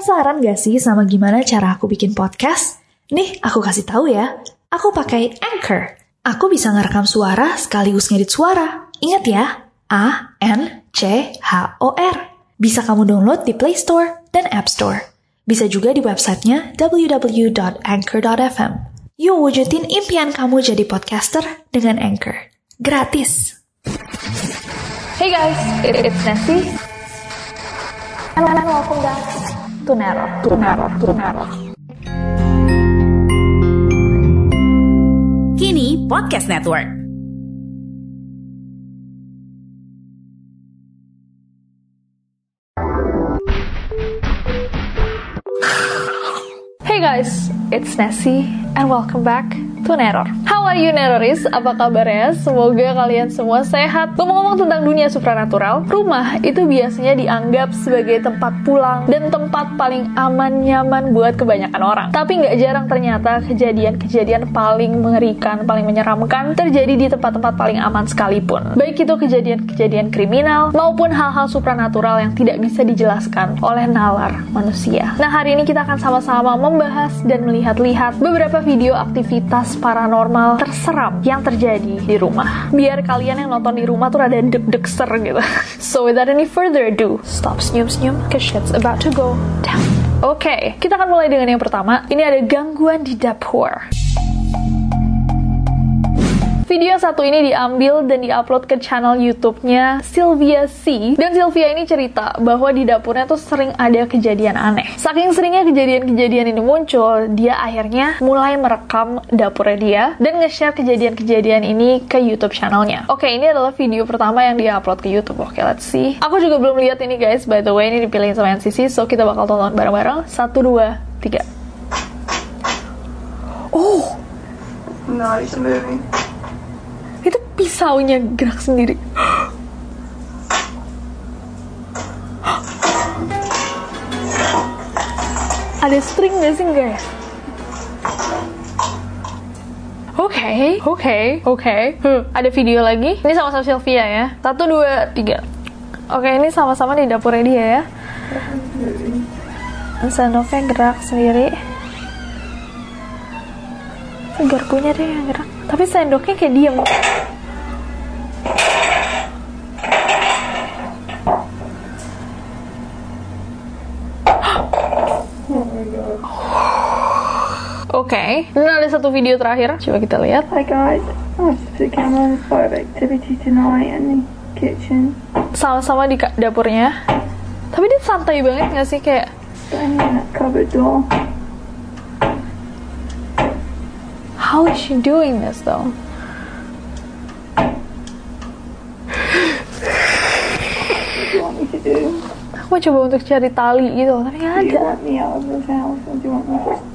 Penasaran gak sih sama gimana cara aku bikin podcast? Nih, aku kasih tahu ya. Aku pakai Anchor. Aku bisa ngerekam suara sekaligus ngedit suara. Ingat ya, A N C H O R. Bisa kamu download di Play Store dan App Store. Bisa juga di websitenya www.anchor.fm. Yuk wujudin impian kamu jadi podcaster dengan Anchor. Gratis. Hey guys, it- it's Nancy. And welcome back to Nero. To Nero. To Nero. Kini Podcast Network. Hey guys, it's Nessie and welcome back to Neror. How are you Neroris? Apa kabarnya? Semoga kalian semua sehat. Ngomong-ngomong tentang dunia supranatural, rumah itu biasanya dianggap sebagai tempat pulang dan tempat paling aman nyaman buat kebanyakan orang. Tapi nggak jarang ternyata kejadian-kejadian paling mengerikan, paling menyeramkan terjadi di tempat-tempat paling aman sekalipun. Baik itu kejadian-kejadian kriminal maupun hal-hal supranatural yang tidak bisa dijelaskan oleh nalar manusia. Nah, hari ini kita akan sama-sama membahas dan melihat-lihat beberapa video aktivitas paranormal terseram yang terjadi di rumah. Biar kalian yang nonton di rumah tuh rada deg-deg ser gitu. So without any further ado, stop senyum-senyum cause shit's about to go down. Oke, kita akan mulai dengan yang pertama. Ini ada gangguan di dapur. Video yang satu ini diambil dan diupload ke channel YouTube-nya Sylvia C. Dan Sylvia ini cerita bahwa di dapurnya tuh sering ada kejadian aneh. Saking seringnya kejadian-kejadian ini muncul, dia akhirnya mulai merekam dapurnya dia dan nge-share kejadian-kejadian ini ke YouTube channelnya. Oke, ini adalah video pertama yang dia upload ke YouTube. Oke, let's see. Aku juga belum lihat ini guys, by the way, ini dipilihin sama NCC, so kita bakal tonton bareng-bareng. Satu, dua, tiga. Oh, No, it's moving. Pisaunya gerak sendiri. Ada string gak sih enggak ya? Oke, oke, oke. Hmm, Ada video lagi. Ini sama-sama Sylvia ya. Satu, dua, tiga. Oke, ini sama-sama di dapurnya dia ya. Sendoknya gerak sendiri. Garpunya deh yang gerak. Tapi sendoknya kayak diem. Oke, ini ada satu video terakhir. Coba kita lihat. Hi guys, I just put the camera on activity tonight in the kitchen. Sama-sama di dapurnya. Tapi dia santai banget gak sih kayak Standing in that cupboard door. How is she doing this though? What do you want me to do? Aku coba untuk cari tali gitu, tapi nggak Do you ada. want me out of this house or do you want me to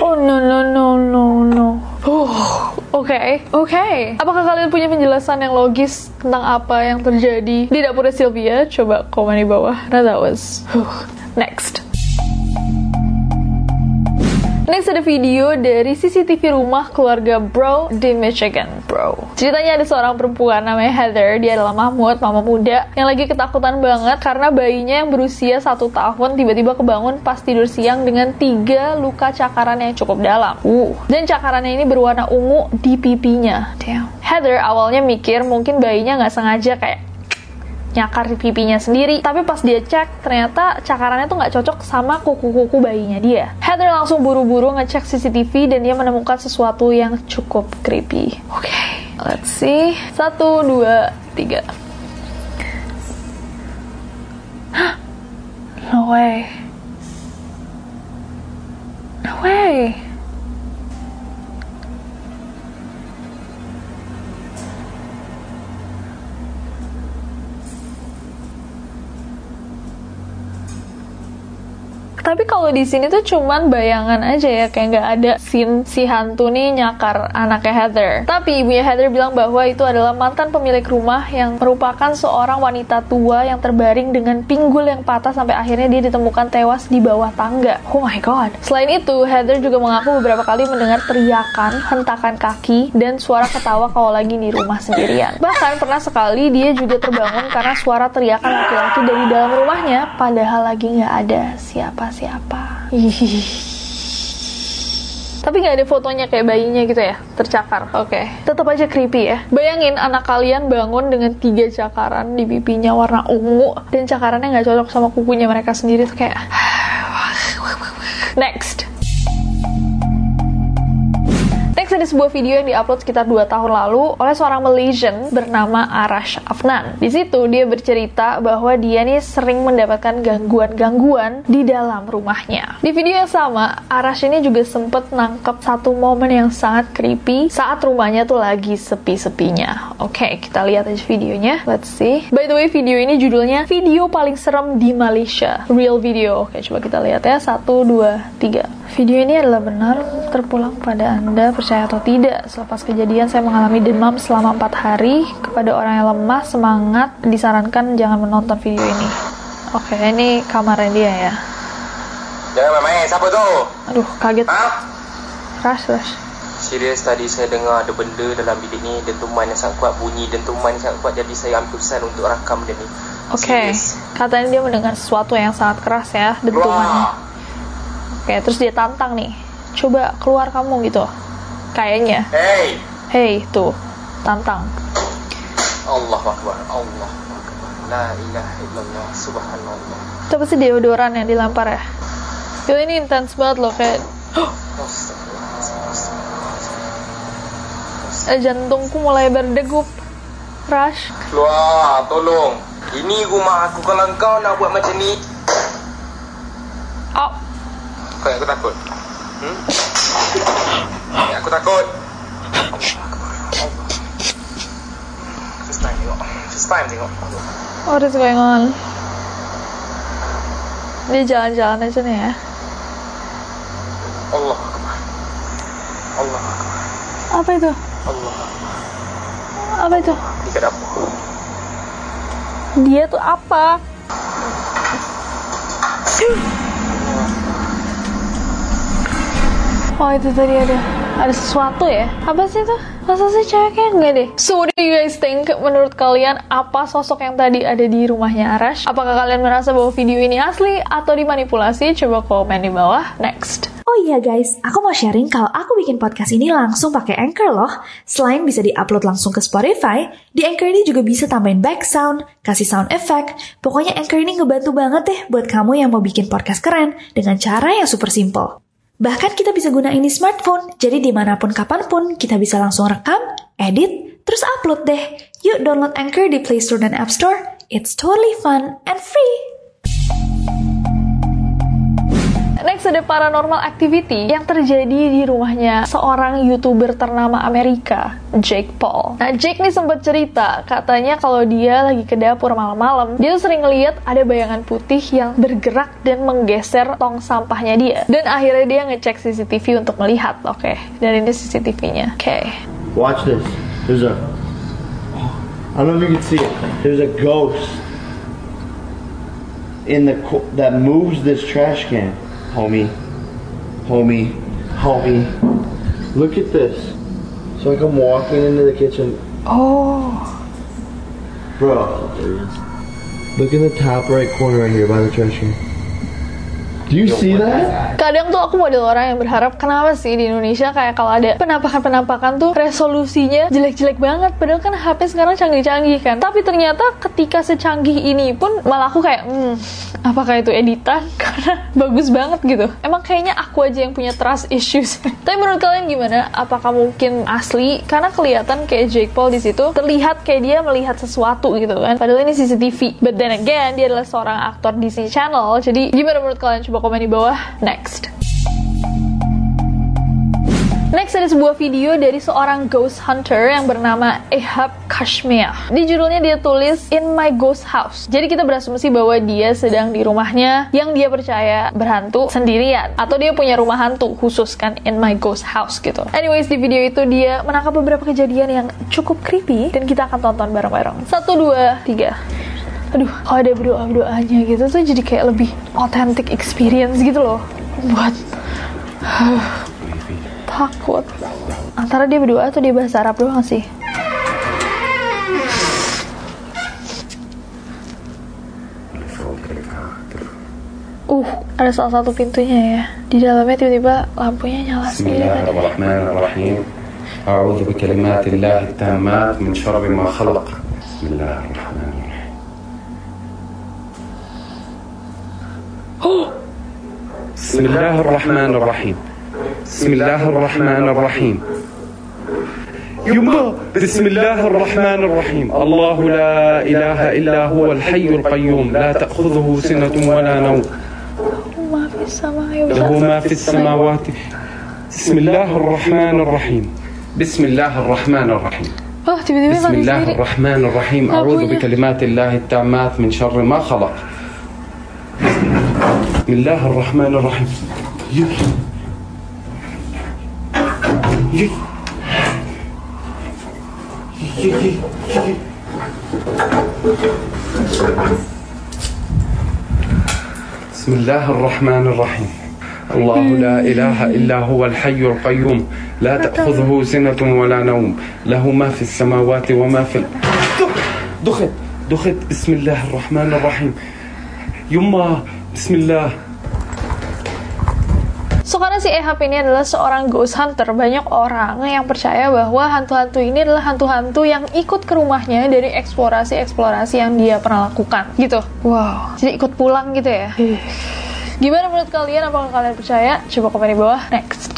Oh no no no no no. Oke, oke. Apakah kalian punya penjelasan yang logis tentang apa yang terjadi di dapurnya Sylvia? Coba komen di bawah. Nah, that was next. Next ada video dari CCTV rumah keluarga Bro di Michigan. Bro. Ceritanya ada seorang perempuan namanya Heather. Dia adalah Mahmud, mama muda yang lagi ketakutan banget karena bayinya yang berusia satu tahun tiba-tiba kebangun pas tidur siang dengan tiga luka cakaran yang cukup dalam. Uh. Dan cakarannya ini berwarna ungu di pipinya. Damn. Heather awalnya mikir mungkin bayinya nggak sengaja kayak nyakar di pipinya sendiri. Tapi pas dia cek, ternyata cakarannya tuh nggak cocok sama kuku-kuku bayinya dia. Heather langsung buru-buru ngecek CCTV dan dia menemukan sesuatu yang cukup creepy. Oke, let's see. Satu, dua, tiga. No way. No way. Tapi kalau di sini tuh cuman bayangan aja ya, kayak nggak ada scene si hantu nih nyakar anaknya Heather. Tapi ibunya Heather bilang bahwa itu adalah mantan pemilik rumah yang merupakan seorang wanita tua yang terbaring dengan pinggul yang patah sampai akhirnya dia ditemukan tewas di bawah tangga. Oh my god. Selain itu, Heather juga mengaku beberapa kali mendengar teriakan, hentakan kaki, dan suara ketawa kalau lagi di rumah sendirian. Bahkan pernah sekali dia juga terbangun karena suara teriakan laki-laki dari dalam rumahnya, padahal lagi nggak ada siapa-siapa. Tapi nggak ada fotonya kayak bayinya gitu ya, tercakar. Oke, okay. tetap aja creepy ya. Bayangin anak kalian bangun dengan tiga cakaran di pipinya warna ungu dan cakarannya nggak cocok sama kukunya mereka sendiri tuh kayak. Next. Next ada sebuah video yang diupload sekitar 2 tahun lalu oleh seorang Malaysian bernama Arash Afnan. Di situ dia bercerita bahwa dia nih sering mendapatkan gangguan-gangguan di dalam rumahnya. Di video yang sama, Arash ini juga sempet nangkep satu momen yang sangat creepy saat rumahnya tuh lagi sepi-sepinya. Oke, okay, kita lihat aja videonya. Let's see. By the way, video ini judulnya Video Paling Serem di Malaysia. Real video. Oke, coba kita lihat ya. Satu, dua, tiga. Video ini adalah benar terpulang pada Anda percaya atau tidak. Selepas kejadian saya mengalami demam selama 4 hari. Kepada orang yang lemah, semangat, disarankan jangan menonton video ini. Oke, ini kamarnya dia ya. Jangan main, siapa tu? Aduh, kaget. Ha? Rush, rush. Serius tadi saya dengar ada benda dalam bilik ni Dentuman yang sangat kuat Bunyi dentuman yang sangat kuat Jadi saya ambil keputusan untuk rakam dia ni Oke, okay. katanya dia mendengar sesuatu yang sangat keras ya Dentumannya Wah. Oke, terus dia tantang nih. Coba keluar kamu gitu. Kayaknya. Hei Hey, tuh. Tantang. Allah Akbar Allah Akbar La ilaha illallah Subhanallah Itu pasti deodoran yang dilempar ya. Gila ini intens banget loh kayak eh, jantungku mulai berdegup. Rush. Keluar tolong Ini rumah aku Kalau kau nak buat macam ni Oh, Kau yang aku takut hmm? Yang aku takut tengok First time tengok what is going on? Dia jalan-jalan aja nih ya. Allah Akbar Allah Akbar Apa itu? Allah Akbar Apa itu? Dia tuh apa? Oh itu tadi ada ada sesuatu ya? Apa sih itu? Masa sih ceweknya enggak deh? So what do you guys think? Menurut kalian apa sosok yang tadi ada di rumahnya Arash? Apakah kalian merasa bahwa video ini asli atau dimanipulasi? Coba komen di bawah. Next. Oh iya guys, aku mau sharing kalau aku bikin podcast ini langsung pakai Anchor loh. Selain bisa diupload langsung ke Spotify, di Anchor ini juga bisa tambahin back sound, kasih sound effect. Pokoknya Anchor ini ngebantu banget deh buat kamu yang mau bikin podcast keren dengan cara yang super simple. Bahkan kita bisa gunain di smartphone, jadi di mana pun kapan pun kita bisa langsung rekam, edit, terus upload deh. Yuk download Anchor di Play Store dan App Store. It's totally fun and free. Next ada paranormal activity yang terjadi di rumahnya seorang youtuber ternama Amerika, Jake Paul. Nah Jake nih sempat cerita, katanya kalau dia lagi ke dapur malam-malam, dia tuh sering ngeliat ada bayangan putih yang bergerak dan menggeser tong sampahnya dia. Dan akhirnya dia ngecek CCTV untuk melihat, oke. Dan ini CCTV-nya, oke. Watch this. There's a. I don't know if you can see it. There's a ghost in the that moves this trash can, homie, homie, homie. Look at this. So like I'm walking into the kitchen, Oh, bro. Look in the top right corner right here by the trash can. Do you see that? kadang tuh aku model orang yang berharap kenapa sih di Indonesia kayak kalau ada penampakan-penampakan tuh resolusinya jelek-jelek banget? Padahal kan HP sekarang canggih-canggih kan. Tapi ternyata ketika secanggih ini pun malah aku kayak hmm apakah itu editan? Karena bagus banget gitu. Emang kayaknya aku aja yang punya trust issues. Tapi menurut kalian gimana? Apakah mungkin asli? Karena kelihatan kayak Jake Paul di situ terlihat kayak dia melihat sesuatu gitu kan. Padahal ini CCTV but then again dia adalah seorang aktor Disney Channel. Jadi gimana menurut kalian? Coba komen di bawah next Next ada sebuah video dari seorang ghost hunter yang bernama Ehab Kashmir. Di judulnya dia tulis In My Ghost House. Jadi kita berasumsi bahwa dia sedang di rumahnya yang dia percaya berhantu sendirian atau dia punya rumah hantu khusus kan In My Ghost House gitu. Anyways di video itu dia menangkap beberapa kejadian yang cukup creepy dan kita akan tonton bareng-bareng. Satu dua tiga aduh kalau ada berdoa doanya gitu tuh jadi kayak lebih authentic experience gitu loh buat uh, takut antara dia berdoa atau dia bahasa Arab doang sih Uh, ada salah satu pintunya ya. Di dalamnya tiba-tiba lampunya nyala sendiri. Bismillahirrahmanirrahim. A'udzu bikalimatillahi tammat min syarri ma khalaq. Bismillahirrahmanirrahim. بسم الله الرحمن الرحيم بسم الله الرحمن الرحيم يما بسم الله الرحمن الرحيم الله لا إله إلا هو الحي القيوم لا تأخذه سنة ولا نوم له ما في السماوات بسم الله الرحمن الرحيم بسم الله الرحمن الرحيم بسم الله الرحمن الرحيم أعوذ. بكلمات الله التامات من شر ما خلق الله الرحمن الرحيم. بسم الله الرحمن الرحيم. الله لا إله إلا هو الحي القيوم. لا تأخذه سنة ولا نوم. له ما في السماوات وما في ال... دخل دخل. بسم الله الرحمن الرحيم. يما Bismillah. So karena si Ehab ini adalah seorang ghost hunter. Banyak orang yang percaya bahwa hantu-hantu ini adalah hantu-hantu yang ikut ke rumahnya dari eksplorasi-eksplorasi yang dia pernah lakukan. Gitu. Wow. Jadi ikut pulang gitu ya. Gimana menurut kalian? Apakah kalian percaya? Coba komen di bawah. Next.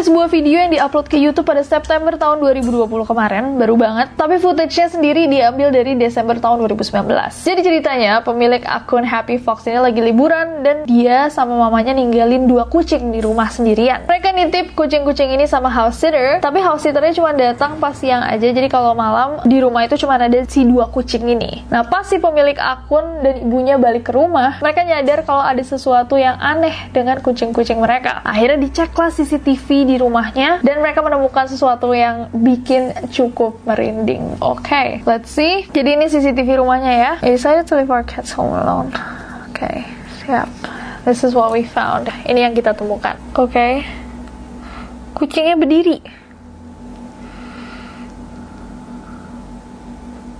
Ada sebuah video yang diupload ke YouTube pada September tahun 2020 kemarin, baru banget. Tapi footage-nya sendiri diambil dari Desember tahun 2019. Jadi ceritanya, pemilik akun Happy Fox ini lagi liburan dan dia sama mamanya ninggalin dua kucing di rumah sendirian. Mereka nitip kucing-kucing ini sama house sitter, tapi house sitternya cuma datang pas siang aja. Jadi kalau malam di rumah itu cuma ada si dua kucing ini. Nah, pas si pemilik akun dan ibunya balik ke rumah, mereka nyadar kalau ada sesuatu yang aneh dengan kucing-kucing mereka. Akhirnya diceklah CCTV rumahnya dan mereka menemukan sesuatu yang bikin cukup merinding. Oke, let's see. Jadi ini CCTV rumahnya ya. We decided to leave our cats home alone. Oke, siap. This is what we found. Ini yang kita temukan. Oke. Kucingnya berdiri.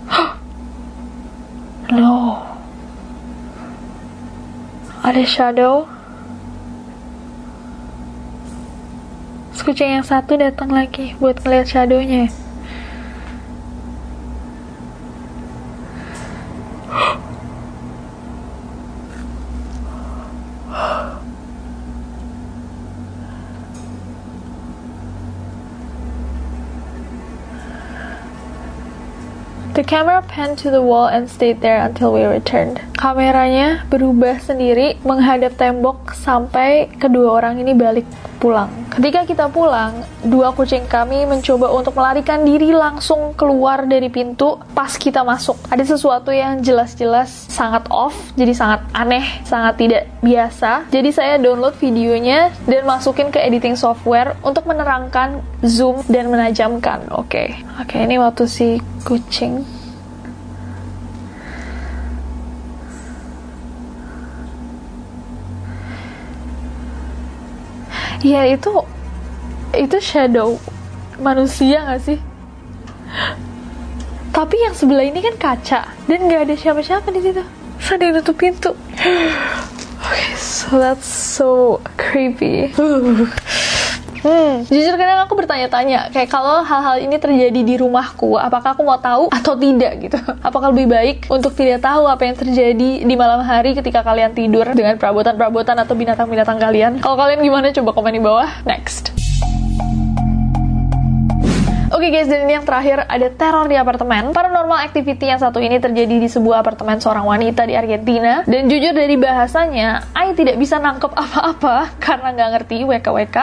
No. Ada shadow. Terus kucing yang satu datang lagi buat ngeliat shadownya. The camera panned to the wall and stayed there until we returned. Kameranya berubah sendiri menghadap tembok sampai kedua orang ini balik pulang. Ketika kita pulang, dua kucing kami mencoba untuk melarikan diri langsung keluar dari pintu pas kita masuk. Ada sesuatu yang jelas-jelas sangat off, jadi sangat aneh, sangat tidak biasa. Jadi saya download videonya dan masukin ke editing software untuk menerangkan, zoom, dan menajamkan. Oke, oke ini waktu si kucing Ya itu itu shadow manusia gak sih? Tapi yang sebelah ini kan kaca dan nggak ada siapa-siapa di situ. Ada yang nutup pintu. Okay, so that's so creepy. Hmm, jujur kadang aku bertanya-tanya kayak kalau hal-hal ini terjadi di rumahku, apakah aku mau tahu atau tidak gitu? Apakah lebih baik untuk tidak tahu apa yang terjadi di malam hari ketika kalian tidur dengan perabotan-perabotan atau binatang-binatang kalian? Kalau kalian gimana? Coba komen di bawah. Next. Oke guys, dan ini yang terakhir ada teror di apartemen. Paranormal activity yang satu ini terjadi di sebuah apartemen seorang wanita di Argentina. Dan jujur dari bahasanya, Ai tidak bisa nangkep apa-apa karena nggak ngerti WKWK.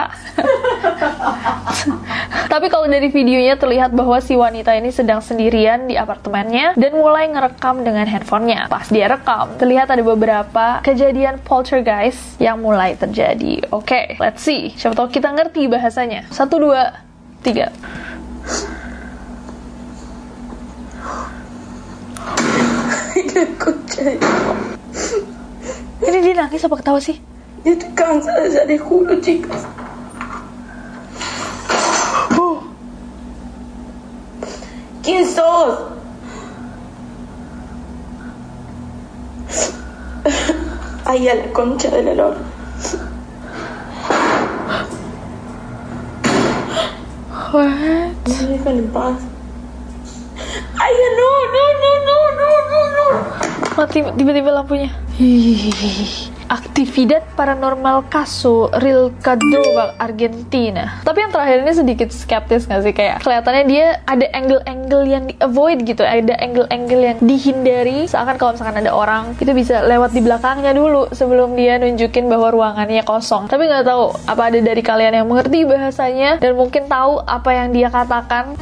Tapi kalau dari videonya terlihat bahwa si wanita ini sedang sendirian di apartemennya dan mulai ngerekam dengan handphonenya. Pas dia rekam, terlihat ada beberapa kejadian poltergeist yang mulai terjadi. Oke, let's see. Siapa tahu kita ngerti bahasanya. Satu, dua, tiga. Escucha, Ini dia nangis apa ketawa sih? yo estoy cansada ya, les juro, chicas. ¿Quién sos? Ay, a la concha del olor. No me en paz. Ay, no, no, no, no, no, no, no. Mati tiba-tiba lampunya. Hih. Aktividad paranormal Caso Real Cadro Argentina. Tapi yang terakhir ini sedikit skeptis nggak sih kayak kelihatannya dia ada angle-angle yang di avoid gitu, ada angle-angle yang dihindari. Seakan kalau misalkan ada orang itu bisa lewat di belakangnya dulu sebelum dia nunjukin bahwa ruangannya kosong. Tapi nggak tahu apa ada dari kalian yang mengerti bahasanya dan mungkin tahu apa yang dia katakan.